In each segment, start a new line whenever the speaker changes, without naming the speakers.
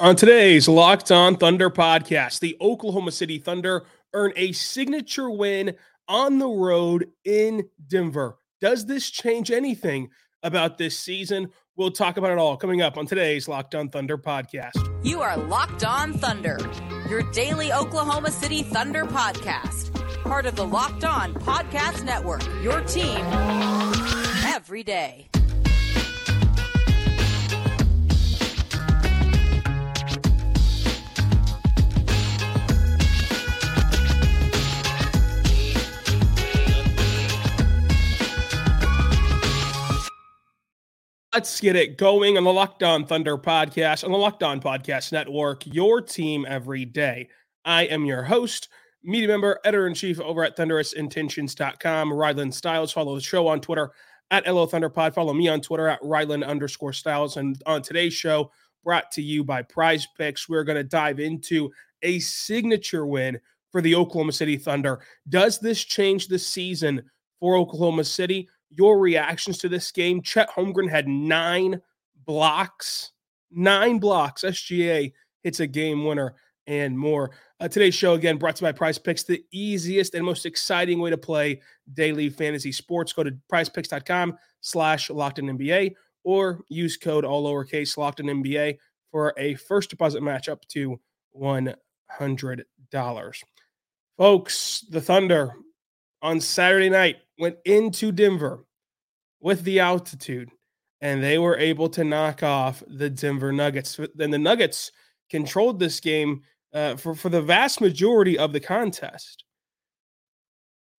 On today's Locked On Thunder podcast, the Oklahoma City Thunder earn a signature win on the road in Denver. Does this change anything about this season? We'll talk about it all coming up on today's Locked On Thunder podcast.
You are Locked On Thunder, your daily Oklahoma City Thunder podcast, part of the Locked On Podcast Network, your team every day.
Let's get it going on the Locked On Thunder podcast on the Locked On Podcast Network, your team every day. I am your host, media member, editor in chief over at thunderousintentions.com, Ryland Styles. Follow the show on Twitter at LO Thunderpod. Follow me on Twitter at Ryland underscore Styles. And on today's show, brought to you by Prize Picks, we're going to dive into a signature win for the Oklahoma City Thunder. Does this change the season for Oklahoma City? Your reactions to this game. Chet Holmgren had nine blocks, nine blocks. SGA hits a game winner and more. Uh, today's show, again, brought to you by Prize Picks, the easiest and most exciting way to play daily fantasy sports. Go to prizepicks.com slash locked on NBA or use code all lowercase locked on NBA for a first deposit match up to $100. Folks, the Thunder on Saturday night went into Denver with the altitude and they were able to knock off the Denver Nuggets. Then the Nuggets controlled this game uh, for, for the vast majority of the contest.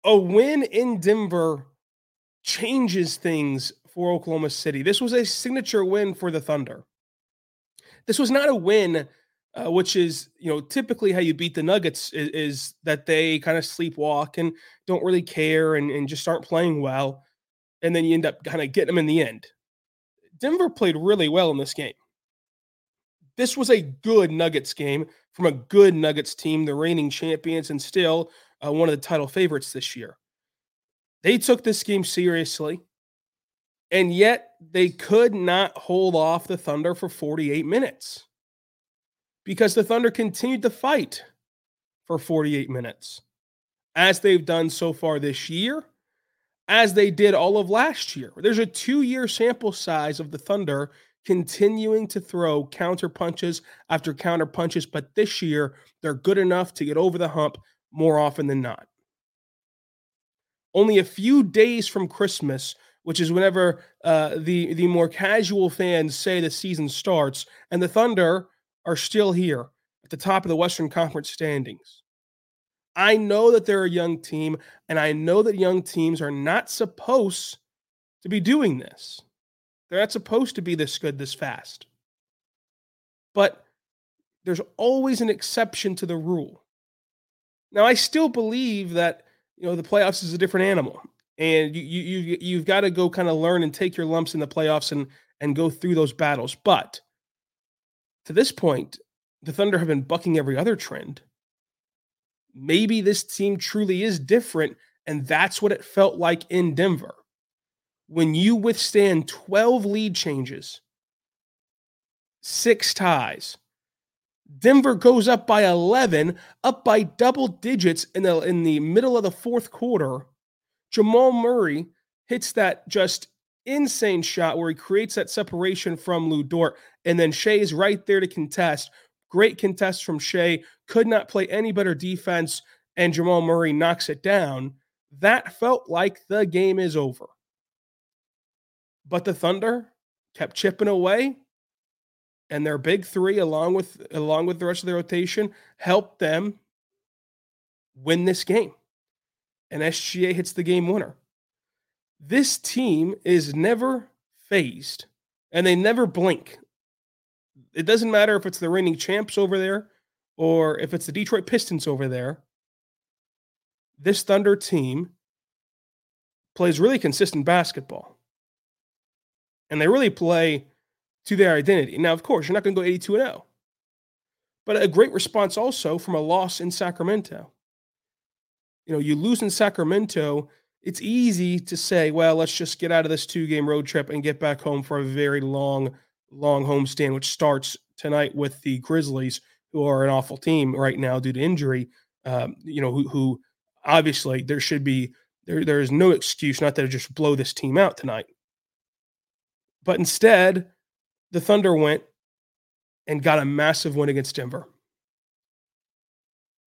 A win in Denver changes things for Oklahoma City. This was a signature win for the Thunder. This was not a win, uh, which is you know typically how you beat the Nuggets is, is that they kind of sleepwalk and don't really care and, and just aren't playing well and then you end up kind of getting them in the end. Denver played really well in this game. This was a good Nuggets game from a good Nuggets team, the reigning champions, and still uh, one of the title favorites this year. They took this game seriously, and yet they could not hold off the Thunder for 48 minutes because the Thunder continued to fight for 48 minutes, as they've done so far this year as they did all of last year. There's a two year sample size of the Thunder continuing to throw counter punches after counter punches, but this year they're good enough to get over the hump more often than not. Only a few days from Christmas, which is whenever uh, the the more casual fans say the season starts, and the Thunder are still here at the top of the Western Conference standings. I know that they're a young team, and I know that young teams are not supposed to be doing this. They're not supposed to be this good this fast. But there's always an exception to the rule. Now, I still believe that you know the playoffs is a different animal, and you you you've got to go kind of learn and take your lumps in the playoffs and and go through those battles. But to this point, the Thunder have been bucking every other trend maybe this team truly is different. And that's what it felt like in Denver. When you withstand 12 lead changes, six ties, Denver goes up by 11, up by double digits in the in the middle of the fourth quarter. Jamal Murray hits that just insane shot where he creates that separation from Lu Dort, and then Shai is right there to contest. Great contest from Shai. Could not play any better defense, and Jamal Murray knocks it down. That felt like the game is over. But the Thunder kept chipping away, and their big three, along with along with the rest of the rotation, helped them win this game. And SGA hits the game winner. This team is never phased, and they never blink it doesn't matter if it's the reigning champs over there or if it's the Detroit Pistons over there. This Thunder team plays really consistent basketball. And they really play to their identity. Now, of course, you're not going to go 82 0. But a great response also from a loss in Sacramento. You know, you lose in Sacramento, it's easy to say, well, let's just get out of this two game road trip and get back home for a very long long homestand, which starts tonight with the Grizzlies, who are an awful team right now due to injury. Um, you know, who, who obviously there should be there. There is no excuse not to just blow this team out tonight. But instead, the Thunder went and got a massive win against Denver.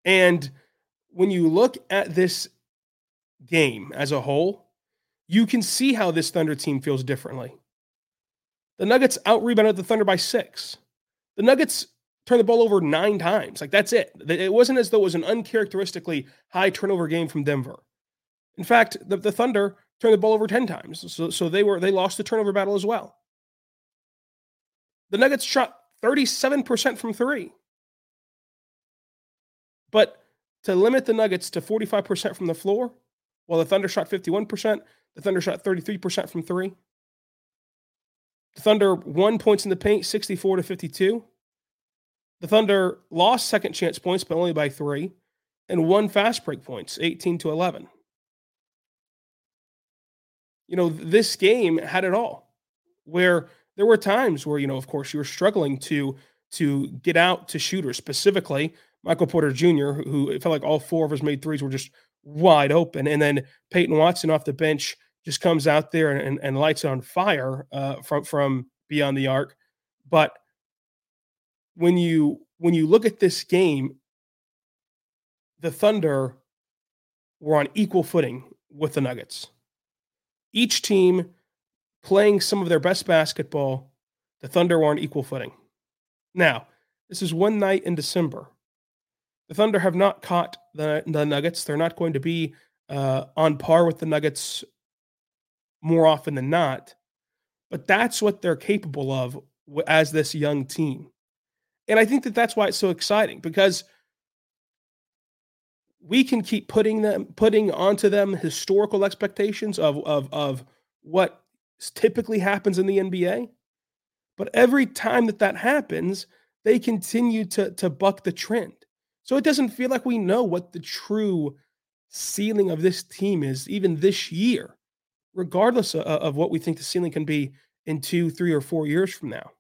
And when you look at this game as a whole, you can see how this Thunder team feels differently. The Nuggets out rebounded the Thunder by six. The Nuggets turned the ball over nine times. Like that's it. It wasn't as though it was an uncharacteristically high turnover game from Denver. In fact, the, the Thunder turned the ball over 10 times. So, so they were they lost the turnover battle as well. The Nuggets shot 37% from three. But to limit the Nuggets to 45% from the floor, while the Thunder shot 51%, the Thunder shot 33% from three. Thunder won points in the paint, 64 to 52. The Thunder lost second chance points, but only by three, and won fast break points, 18 to 11. You know, this game had it all, where there were times where, you know, of course, you were struggling to to get out to shooters, specifically Michael Porter Jr., who it felt like all four of his made threes were just wide open. And then Peyton Watson off the bench just comes out there and, and, and lights on fire uh, from from beyond the arc. But when you when you look at this game, the Thunder were on equal footing with the Nuggets. Each team playing some of their best basketball, the Thunder were on equal footing. Now, this is one night in December. The Thunder have not caught the, the Nuggets. They're not going to be uh, on par with the Nuggets more often than not. But that's what they're capable of as this young team. And I think that that's why it's so exciting because we can keep putting them putting onto them historical expectations of of of what typically happens in the NBA. But every time that that happens, they continue to to buck the trend. So it doesn't feel like we know what the true ceiling of this team is even this year, regardless of, of what we think the ceiling can be in two, three, or four years from now.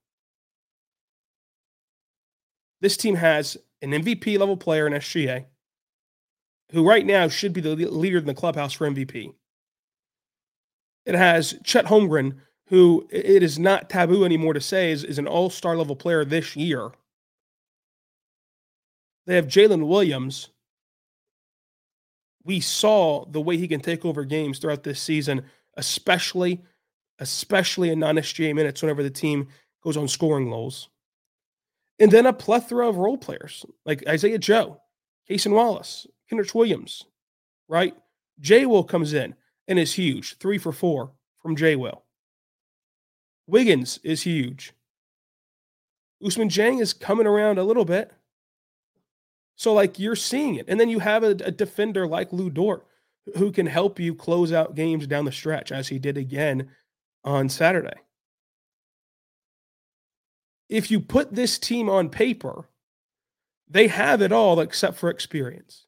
This team has an MVP level player in SGA, who right now should be the leader in the clubhouse for MVP. It has Chet Holmgren, who it is not taboo anymore to say is, is an all star level player this year. They have Jalen Williams. We saw the way he can take over games throughout this season, especially, especially in non-SGA minutes whenever the team goes on scoring lows. And then a plethora of role players like Isaiah Joe, Cason Wallace, Kenrich Williams, right? Jay Will comes in and is huge, three for four from Jay Will. Wiggins is huge. Ousmane Dieng is coming around a little bit. So, like, you're seeing it. And then you have a, a, defender like Lu Dort who can help you close out games down the stretch, as he did again on Saturday. If you put this team on paper, they have it all except for experience.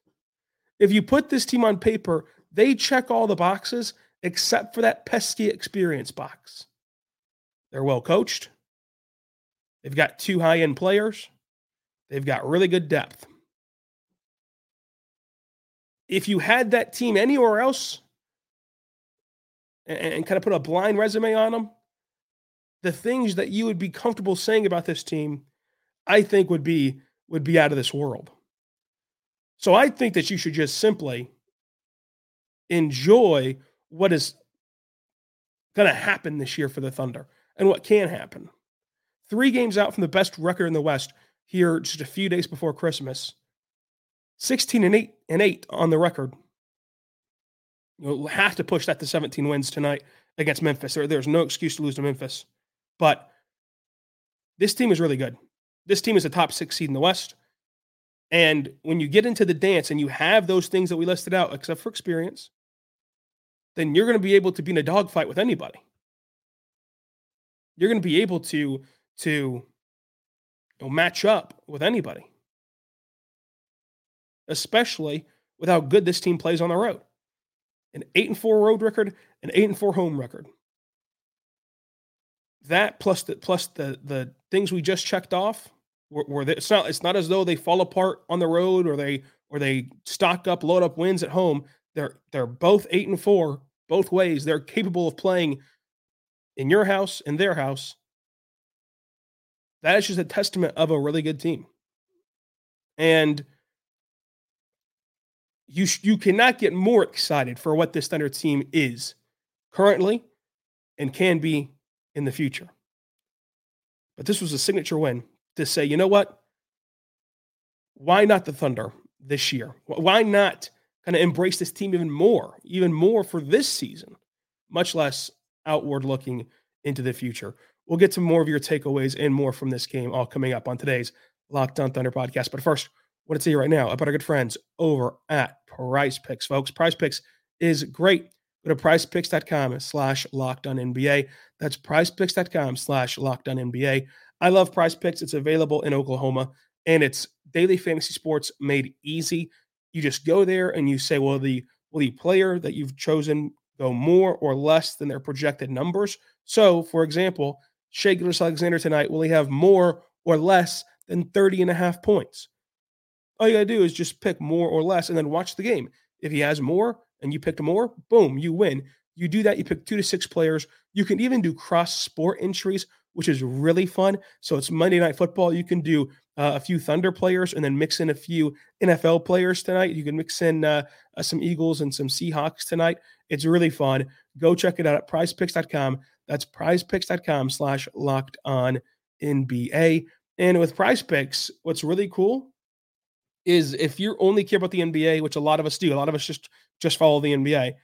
If you put this team on paper, they check all the boxes except for that pesky experience box. They're well coached. They've got two high end players. They've got really good depth if you had that team anywhere else and, and kind of put a blind resume on them, the things that you would be comfortable saying about this team, I think would be would be out of this world. So I think that you should just simply enjoy what is going to happen this year for the Thunder and what can happen. Three games out from the best record in the West here just a few days before Christmas. 16 and 8 and 8 on the record. You'll have to push that to 17 wins tonight against Memphis. There, there's no excuse to lose to Memphis. But this team is really good. This team is a top six seed in the West. And when you get into the dance and you have those things that we listed out, except for experience, then you're going to be able to be in a dogfight with anybody. You're going to be able to to you know, match up with anybody especially with how good this team plays on the road. An 8 and 4 road record, an 8 and 4 home record. That plus the plus the the things we just checked off where they, it's not it's not as though they fall apart on the road or they or they stock up, load up wins at home. They're they're both eight and four both ways. They're capable of playing in your house, in their house. That is just a testament of a really good team. And you you cannot get more excited for what this Thunder team is currently and can be in the future. But this was a signature win to say, you know what? Why not the Thunder this year? Why not kind of embrace this team even more, even more for this season, much less outward looking into the future? We'll get to more of your takeaways and more from this game all coming up on today's Locked On Thunder podcast. But first, want to tell you right now about our good friends over at Prize Picks, folks. Prize Picks is great. Go to prizepicks.com slash locked on NBA. That's prizepicks.com slash locked on NBA. I love Prize Picks. It's available in Oklahoma and it's daily fantasy sports made easy. You just go there and you say, well, the will the player that you've chosen go more or less than their projected numbers? So, for example, Shai Gilgeous-Alexander tonight, will he have more or less than 30 and a half points? All you got to do is just pick more or less and then watch the game. If he has more and you picked more, boom, you win. You do that, you pick two to six players. You can even do cross sport entries, which is really fun. So it's Monday Night Football. You can do uh, a few Thunder players and then mix in a few NFL players tonight. You can mix in uh, uh, some Eagles and some Seahawks tonight. It's really fun. Go check it out at prizepicks.com. That's prizepicks.com slash locked on NBA. And with prize picks, what's really cool is if you only care about the NBA, which a lot of us do, a lot of us just just follow the NBA.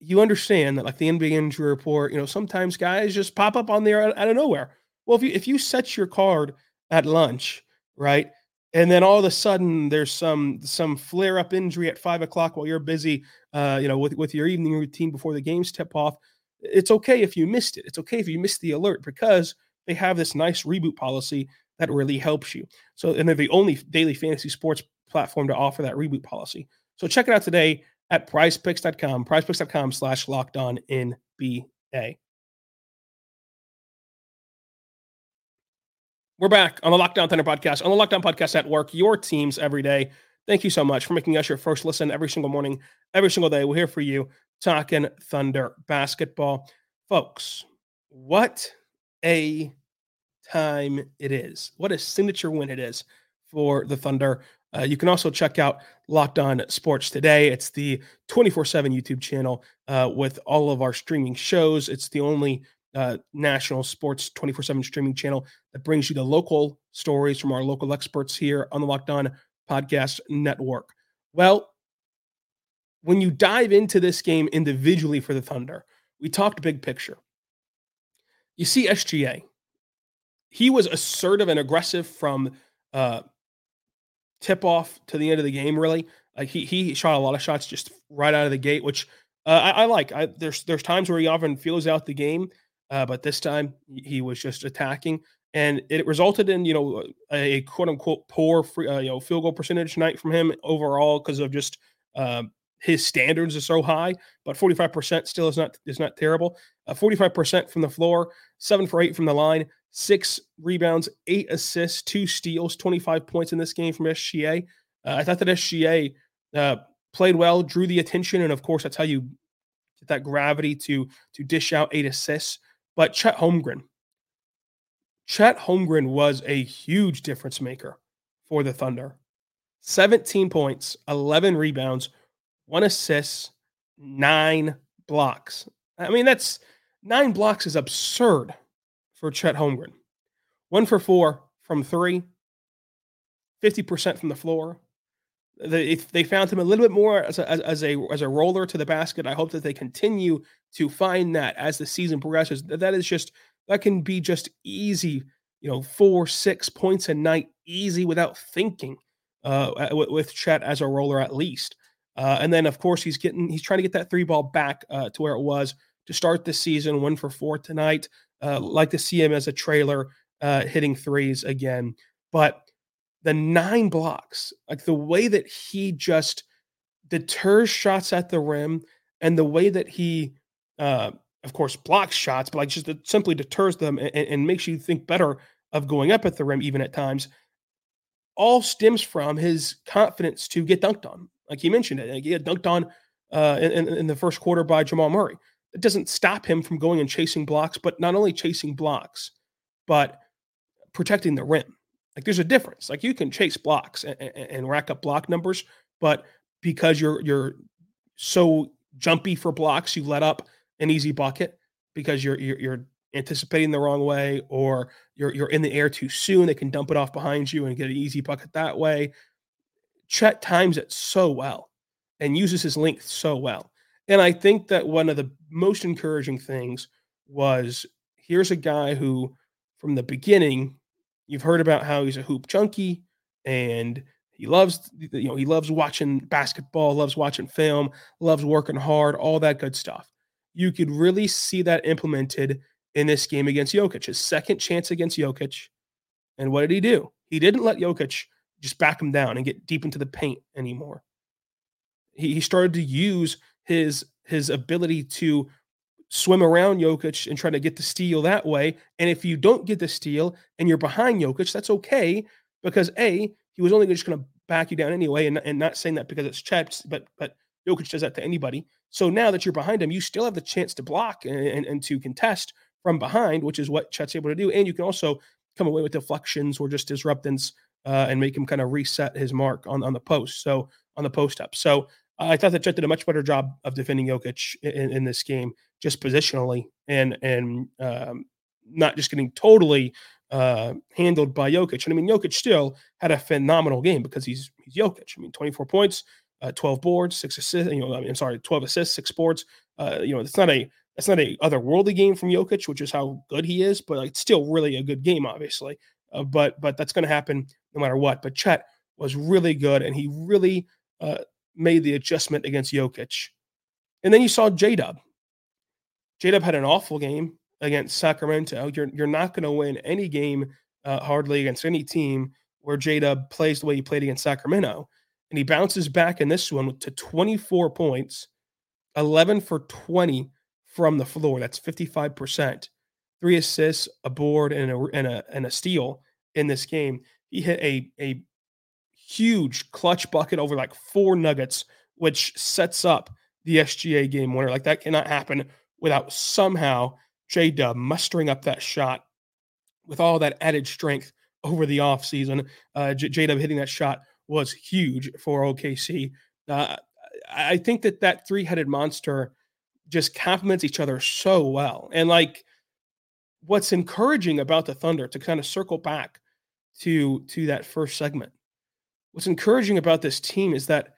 You understand that, like the NBA injury report, you know, sometimes guys just pop up on there out of nowhere. Well, if you if you set your card at lunch, right, and then all of a sudden there's some some flare up injury at five o'clock while you're busy, uh, you know, with with your evening routine before the games tip off. It's okay if you missed it. It's okay if you missed the alert because they have this nice reboot policy that really helps you. So, and they're the only daily fantasy sports platform to offer that reboot policy. So check it out today at prizepicks.com, prizepicks.com slash locked on NBA. We're back on the Locked On Thunder podcast, on the Locked On Podcast Network, your teams every day. Thank you so much for making us your first listen every single morning, every single day. We're here for you talking Thunder basketball. Folks, what a time it is. What a signature win it is for the Thunder. Uh, you can also check out Locked On Sports Today. It's the 24 7 YouTube channel uh, with all of our streaming shows. It's the only uh, national sports 24 7 streaming channel that brings you the local stories from our local experts here on the Locked On Podcast Network. Well, when you dive into this game individually for the Thunder, we talked big picture. You see SGA, he was assertive and aggressive from uh, tip off to the end of the game. Really, like he he shot a lot of shots just right out of the gate, which uh, I, I, like. I, there's there's times where he often feels out the game, uh, but this time he was just attacking, and it resulted in you know a, a quote unquote poor free, uh, you know field goal percentage night from him overall because of just um, his standards are so high, but 45% still is not is not terrible. Uh, 45% from the floor, seven for eight from the line, six rebounds, eight assists, two steals, 25 points in this game from SGA. Uh, I thought that SGA uh, played well, drew the attention, and of course, that's how you get that gravity to to dish out eight assists. But Chet Holmgren, Chet Holmgren was a huge difference maker for the Thunder. 17 points, 11 rebounds, one assist, nine blocks. I mean, that's nine blocks is absurd for Chet Holmgren. One for four from three, 50% from the floor. They, they found him a little bit more as a, as, a as a roller to the basket. I hope that they continue to find that as the season progresses. That is just that can be just easy, you know, four six points a night, easy without thinking. Uh, with, with Chet as a roller at least, uh, and then of course he's getting he's trying to get that three ball back uh, to where it was to start the season. One for four tonight. Uh, like to see him as a trailer uh, hitting threes again. But the nine blocks, like the way that he just deters shots at the rim and the way that he, uh, of course, blocks shots, but like just simply deters them and, and makes you think better of going up at the rim, even at times, all stems from his confidence to get dunked on. Like he mentioned it, like he got dunked on uh, in, in the first quarter by Jamal Murray. It doesn't stop him from going and chasing blocks, but not only chasing blocks, but protecting the rim. Like there's a difference. Like you can chase blocks and, and, rack up block numbers, but because you're you're so jumpy for blocks, you let up an easy bucket because you're you're, you're anticipating the wrong way or you're you're in the air too soon. They can dump it off behind you and get an easy bucket that way. Chet times it so well and uses his length so well. And I think that one of the most encouraging things was here's a guy who, from the beginning, you've heard about how he's a hoop junkie and he loves, you know, he loves watching basketball, loves watching film, loves working hard, all that good stuff. You could really see that implemented in this game against Jokic, his second chance against Jokic. And what did he do? He didn't let Jokic just back him down and get deep into the paint anymore. He, he started to use his his ability to swim around Jokic and try to get the steal that way. And if you don't get the steal and you're behind Jokic, that's okay because a he was only just going to back you down anyway, and, and not saying that because it's Chet, but but Jokic does that to anybody. So now that you're behind him, you still have the chance to block and, and, and to contest from behind, which is what Chet's able to do. And you can also come away with deflections or just disruptance uh, and make him kind of reset his mark on, on the post. So on the post up. So I thought that Chet did a much better job of defending Jokic in, in this game, just positionally and and um, not just getting totally uh, handled by Jokic. And I mean, Jokic still had a phenomenal game because he's he's Jokic. I mean, 24 points, uh, 12 boards, six assists. You know, I mean, I'm sorry, 12 assists, six boards. Uh, you know, it's not a it's not a otherworldly game from Jokic, which is how good he is, but it's still really a good game, obviously. Uh, but but that's going to happen no matter what. But Chet was really good, and he really uh, made the adjustment against Jokic. And then you saw J Dub. J Dub had an awful game against Sacramento. You're you're not going to win any game uh, hardly against any team where J Dub plays the way he played against Sacramento. And he bounces back in this one to 24 points, 11 for 20 from the floor. That's 55%. Three assists, a board, and a, and a, and a steal in this game. He hit a, a huge clutch bucket over like four nuggets, which sets up the SGA game winner. Like that cannot happen without somehow J Dub mustering up that shot with all that added strength over the offseason. Uh, J Dub hitting that shot was huge for OKC. Uh, I think that that three headed monster just complements each other so well. And like what's encouraging about the Thunder to kind of circle back to to that first segment what's encouraging about this team is that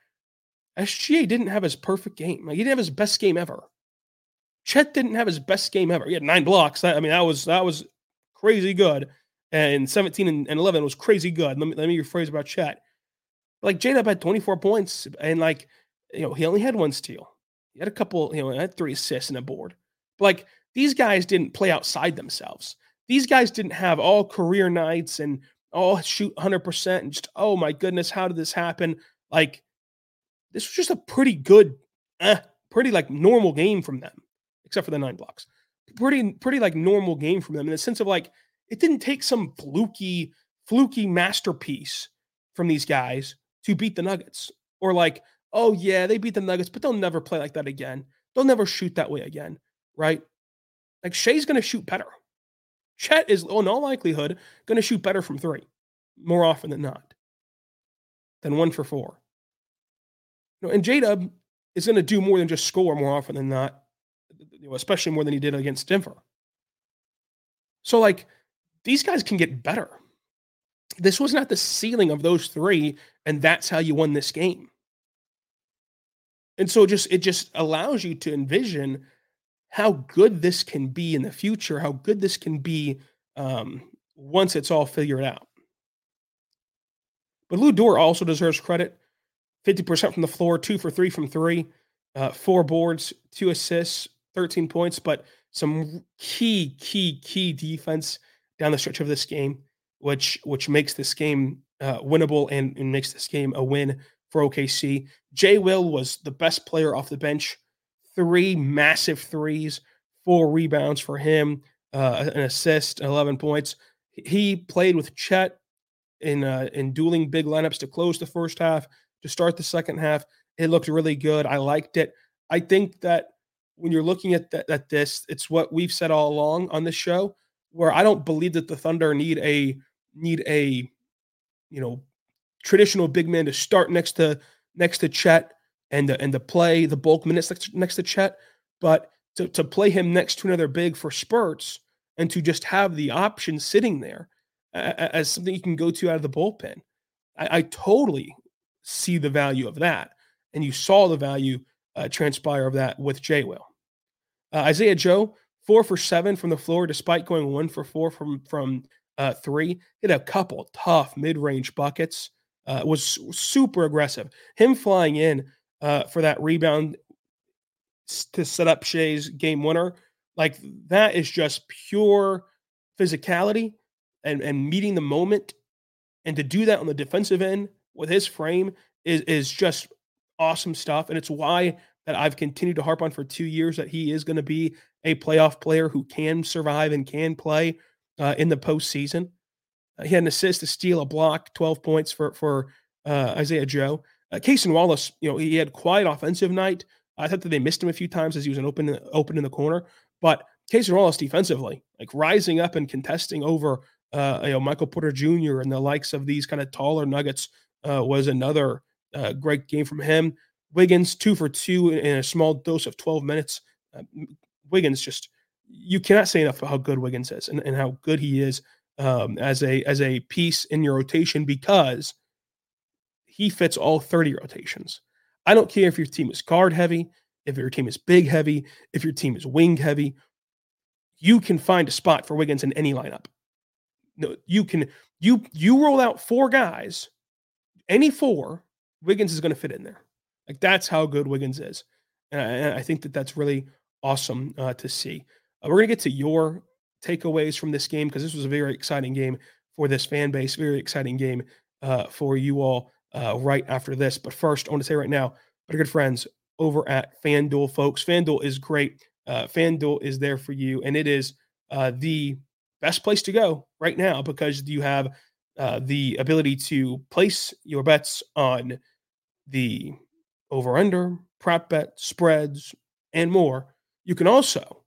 SGA didn't have his perfect game. Like he didn't have his best game ever. Chet didn't have his best game ever. He had nine blocks. I mean, that was that was crazy good. And 17 and, 11 was crazy good. Let me let me rephrase about Chet. Like J-Dub had 24 points, and like you know, he only had one steal. He had a couple, you know, had three assists and a board. But like these guys didn't play outside themselves. These guys didn't have all career nights and oh, shoot 100%. And just, oh my goodness, how did this happen? Like, this was just a pretty good, eh, pretty like normal game from them, except for the nine blocks. Pretty, pretty like normal game from them in the sense of like, it didn't take some fluky, fluky masterpiece from these guys to beat the Nuggets. Or like, oh yeah, they beat the Nuggets, but they'll never play like that again. They'll never shoot that way again, right? Like Shai's going to shoot better. Chet is, in all likelihood, going to shoot better from three more often than not than one for four. You know, and J Dub is going to do more than just score more often than not, you know, especially more than he did against Denver. So, like, these guys can get better. This was not the ceiling of those three, and that's how you won this game. And so, just it just allows you to envision how good this can be in the future, how good this can be um, once it's all figured out. But Lu Dort also deserves credit 50% from the floor, two for three from three, uh, four boards, two assists, 13 points, but some key, key, key defense down the stretch of this game, which which makes this game uh, winnable and, and makes this game a win for OKC. Jay Will was the best player off the bench three massive threes, four rebounds for him, uh, an assist, 11 points. he played with Chet in uh, in dueling big lineups to close the first half, to start the second half. It looked really good. I liked it. I think that when you're looking at, th- at this, it's what we've said all along on this show, where I don't believe that the Thunder need a need a you know traditional big man to start next to next to Chet and the, and to play the bulk minutes next, next to Chet, but to to play him next to another big for spurts and to just have the option sitting there as something you can go to out of the bullpen. I, I totally see the value of that, and you saw the value uh, transpire of that with Jay Will. Uh, Isaiah Joe, four for seven from the floor, despite going one for four from from uh, three. Hit a couple tough mid range buckets. Uh, was super aggressive. Him flying in uh, for that rebound to set up Shai's game winner, like that is just pure physicality and and meeting the moment. And to do that on the defensive end with his frame is is just awesome stuff. And it's why that I've continued to harp on for two years that he is going to be a playoff player who can survive and can play uh, in the postseason. Uh, he had an assist, a steal, a block, 12 points for for uh, Isaiah Joe. Uh, Cason Wallace, you know, he had quite offensive night. I thought that they missed him a few times as he was an open open in the corner, but Cason Wallace defensively, like rising up and contesting over uh, you know Michael Porter Jr. and the likes of these kind of taller Nuggets uh, was another uh, great game from him. Wiggins two for two in a small dose of 12 minutes. Uh, Wiggins just you cannot say enough about how good Wiggins is and, and how good he is um, as a as a piece in your rotation because he fits all 30 rotations. I don't care if your team is guard heavy, if your team is big heavy, if your team is wing heavy. You can find a spot for Wiggins in any lineup. No, you can you you roll out four guys, any four, Wiggins is going to fit in there. Like that's how good Wiggins is, and I, I think that that's really awesome uh, to see. Uh, we're going to get to your takeaways from this game because this was a very exciting game for this fan base, very exciting game uh, for you all uh, right after this. But first, I want to say right now, our good friends over at FanDuel, folks. FanDuel is great. Uh, FanDuel is there for you, and it is uh, the best place to go right now because you have uh, the ability to place your bets on the over under, prop bet, spreads, and more. You can also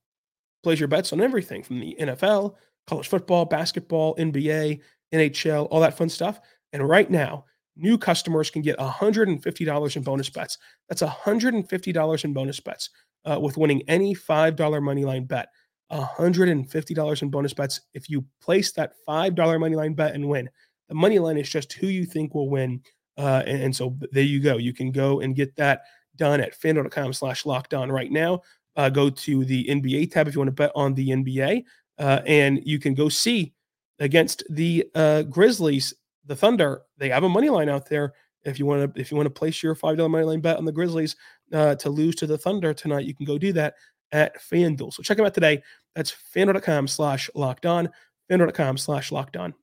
place your bets on everything from the NFL, college football, basketball, NBA, NHL, all that fun stuff. And right now, new customers can get $150 in bonus bets. That's $150 in bonus bets uh, with winning any $5 money line bet. $150 in bonus bets if you place that $5 money line bet and win. The money line is just who you think will win. Uh, and, and, so there you go. You can go and get that done at fanduel.com slash locked on right now. Uh, go to the NBA tab if you want to bet on the NBA. Uh, and you can go see against the uh, Grizzlies, the Thunder. They have a money line out there. If you want to, if you want to place your five dollar money line bet on the Grizzlies uh, to lose to the Thunder tonight, you can go do that at FanDuel. So check them out today. That's fanduel.com slash locked on. Fanduel.com slash locked on.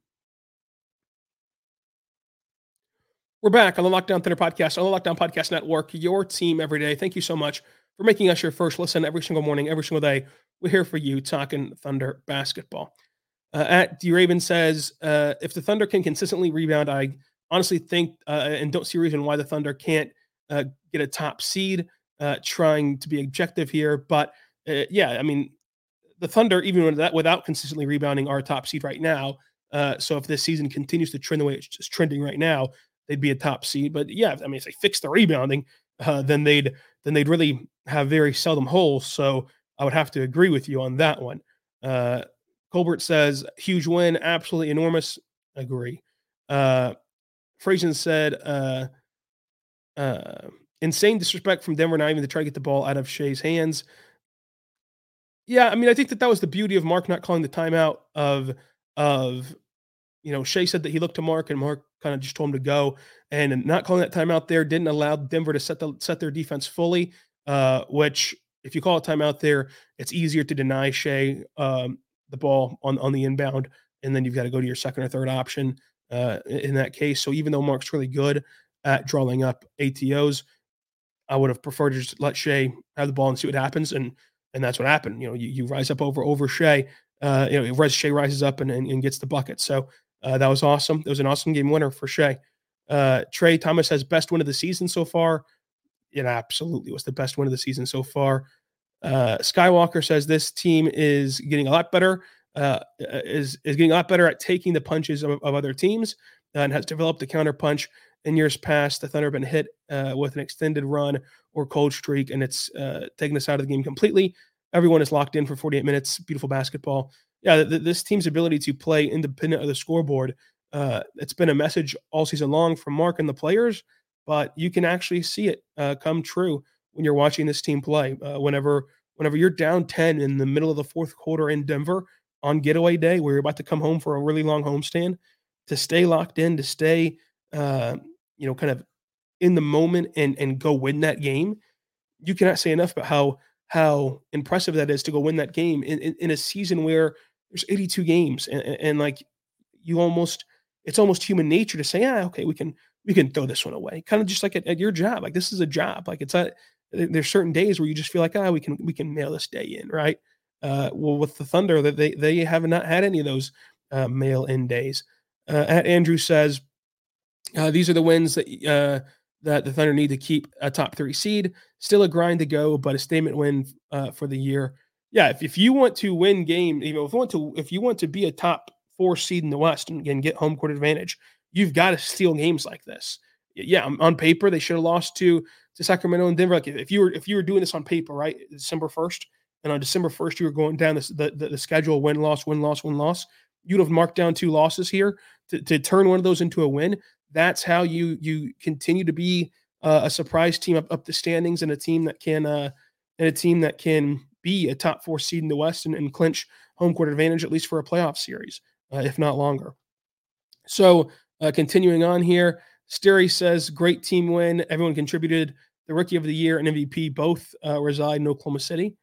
We're back on the Locked On Thunder podcast, on the Locked On Podcast Network, your team every day. Thank you so much for making us your first listen every single morning, every single day. We're here for you talking Thunder basketball. Uh, at D Raven says, uh, if the Thunder can consistently rebound, I honestly think uh, and don't see a reason why the Thunder can't uh, get a top seed. Uh, trying to be objective here, but uh, yeah, I mean, the Thunder, even with that, without consistently rebounding, are a top seed right now. so if this season continues to trend the way it's trending right now, they'd be a top seed. But yeah, I mean, if they fix the rebounding, then they'd then they'd really have very seldom holes. So I would have to agree with you on that one. Uh, Colbert says huge win, absolutely enormous. Agree. Uh, Frazen said uh, uh, insane disrespect from Denver not even to try to get the ball out of Shai's hands. Yeah, I mean, I think that that was the beauty of Mark not calling the timeout of of you know Shai said that he looked to Mark and Mark kind of just told him to go. And not calling that timeout there didn't allow Denver to set the set their defense fully. Uh, which, if you call a timeout there, it's easier to deny Shai um, the ball on on the inbound, and then you've got to go to your second or third option uh, in that case. So even though Mark's really good at drawing up ATOs, I would have preferred to just let Shai have the ball and see what happens, and and that's what happened. You know, you, you rise up over over Shai, uh, you know, Shai rises up and, and, and, gets the bucket. So uh, that was awesome. It was an awesome game winner for Shai. Uh, Trey Thomas has best win of the season so far. It absolutely was the best win of the season so far. Uh, Skywalker says this team is getting a lot better. Uh, is is getting a lot better at taking the punches of, of other teams and has developed a counter punch. In years past, the Thunder have been hit uh, with an extended run or cold streak, and it's uh, taken us out of the game completely. Everyone is locked in for 48 minutes. Beautiful basketball. Yeah, th- this team's ability to play independent of the scoreboard. Uh, it's been a message all season long from Mark and the players, but you can actually see it uh, come true when you're watching this team play. Uh, whenever whenever you're down 10 in the middle of the fourth quarter in Denver on getaway day, where you're about to come home for a really long homestand, to stay locked in, to stay, uh, you know, kind of in the moment and and go win that game. You cannot say enough about how how impressive that is to go win that game in, in, in a season where there's 82 games and, and, and, like you almost it's almost human nature to say, yeah, okay, we can we can throw this one away. Kind of just like at, at your job. Like this is a job. Like it's a there's certain days where you just feel like, ah, we can we can mail this day in, right? Uh, well, with the Thunder, that they they have not had any of those uh, mail in days. Uh, at Andrew says, uh, these are the wins that uh, that the Thunder need to keep a top three seed. Still a grind to go, but a statement win uh, for the year. Yeah, if, if you want to win game, you know, if you want to if you want to be a top four seed in the West and, and get home court advantage, you've got to steal games like this. Yeah, on paper they should have lost to to Sacramento and Denver. Like if you were if you were doing this on paper, right, December first, and on December first you were going down this, the, the the schedule win loss win loss win loss, you'd have marked down two losses here to, to turn one of those into a win. That's how you you continue to be uh, a surprise team up, up the standings and a team that can uh, and a team that can be a top four seed in the West and, and clinch home court advantage at least for a playoff series, uh, if not longer. So uh, continuing on here, Sterry says great team win. Everyone contributed. The rookie of the year and MVP both uh, reside in Oklahoma City.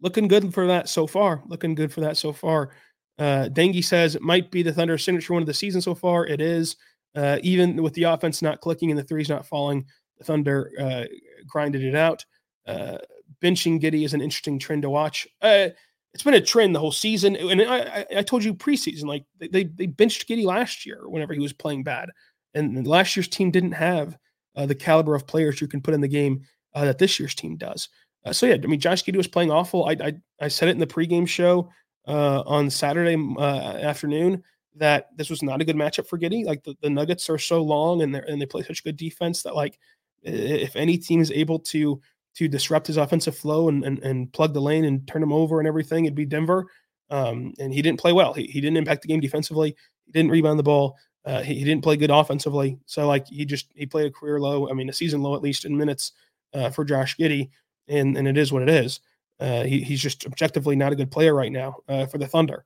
Looking good for that so far. Looking good for that so far. Uh, Dengi says it might be the Thunder signature one of the season so far. It is. Uh, even with the offense not clicking and the threes not falling, the Thunder uh, grinded it out. Uh, benching Giddey is an interesting trend to watch. Uh, it's been a trend the whole season, and I, I, told you preseason, like they they benched Giddey last year whenever he was playing bad, and last year's team didn't have uh, the caliber of players you can put in the game uh, that this year's team does. Uh, so yeah, I mean, Josh Giddey was playing awful. I I, I said it in the pregame show uh, on Saturday uh, afternoon that this was not a good matchup for Giddey. Like the, the Nuggets are so long and they and they play such good defense that like if any team is able to to disrupt his offensive flow and, and, and plug the lane and turn him over and everything, it'd be Denver. Um, and he didn't play well. He, he didn't impact the game defensively. He didn't rebound the ball. Uh, he, he, didn't play good offensively. So like he just he played a career low. I mean, a season low at least in minutes uh, for Josh Giddey, and and it is what it is. Uh, he, he's just objectively not a good player right now uh, for the Thunder.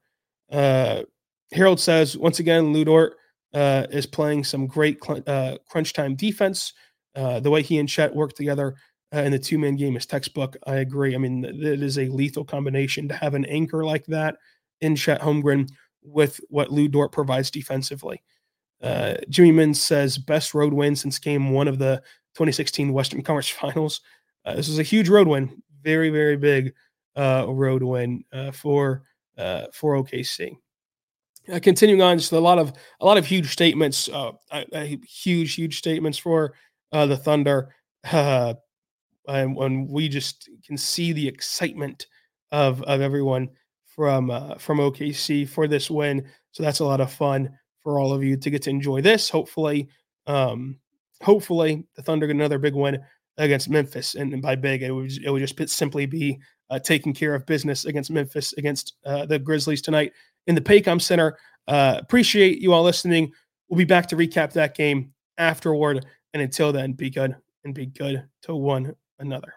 Uh, Harold says once again, Lu Dort uh, is playing some great cl- crunch time defense. the way he and Chet work together in the two man game is textbook. I agree. I mean, it is a lethal combination to have an anchor like that in Chet Holmgren with what Lu Dort provides defensively. Uh, Jimmy Min says best road win since game one of the 2016 Western Conference Finals. Uh, this is a huge road win, very very big uh, road win uh, for uh, for OKC. Uh, continuing on, just a lot of a lot of huge statements, huge huge statements for the Thunder, and when we just can see the excitement of of everyone from from OKC for this win. So that's a lot of fun for all of you to get to enjoy this. Hopefully, um, hopefully the Thunder get another big win against Memphis, and, by big, it would it would just simply be uh, taking care of business against Memphis against uh, the Grizzlies tonight in the Paycom Center. Uh, appreciate you all listening. We'll be back to recap that game afterward, and until then, be good and be good to one another.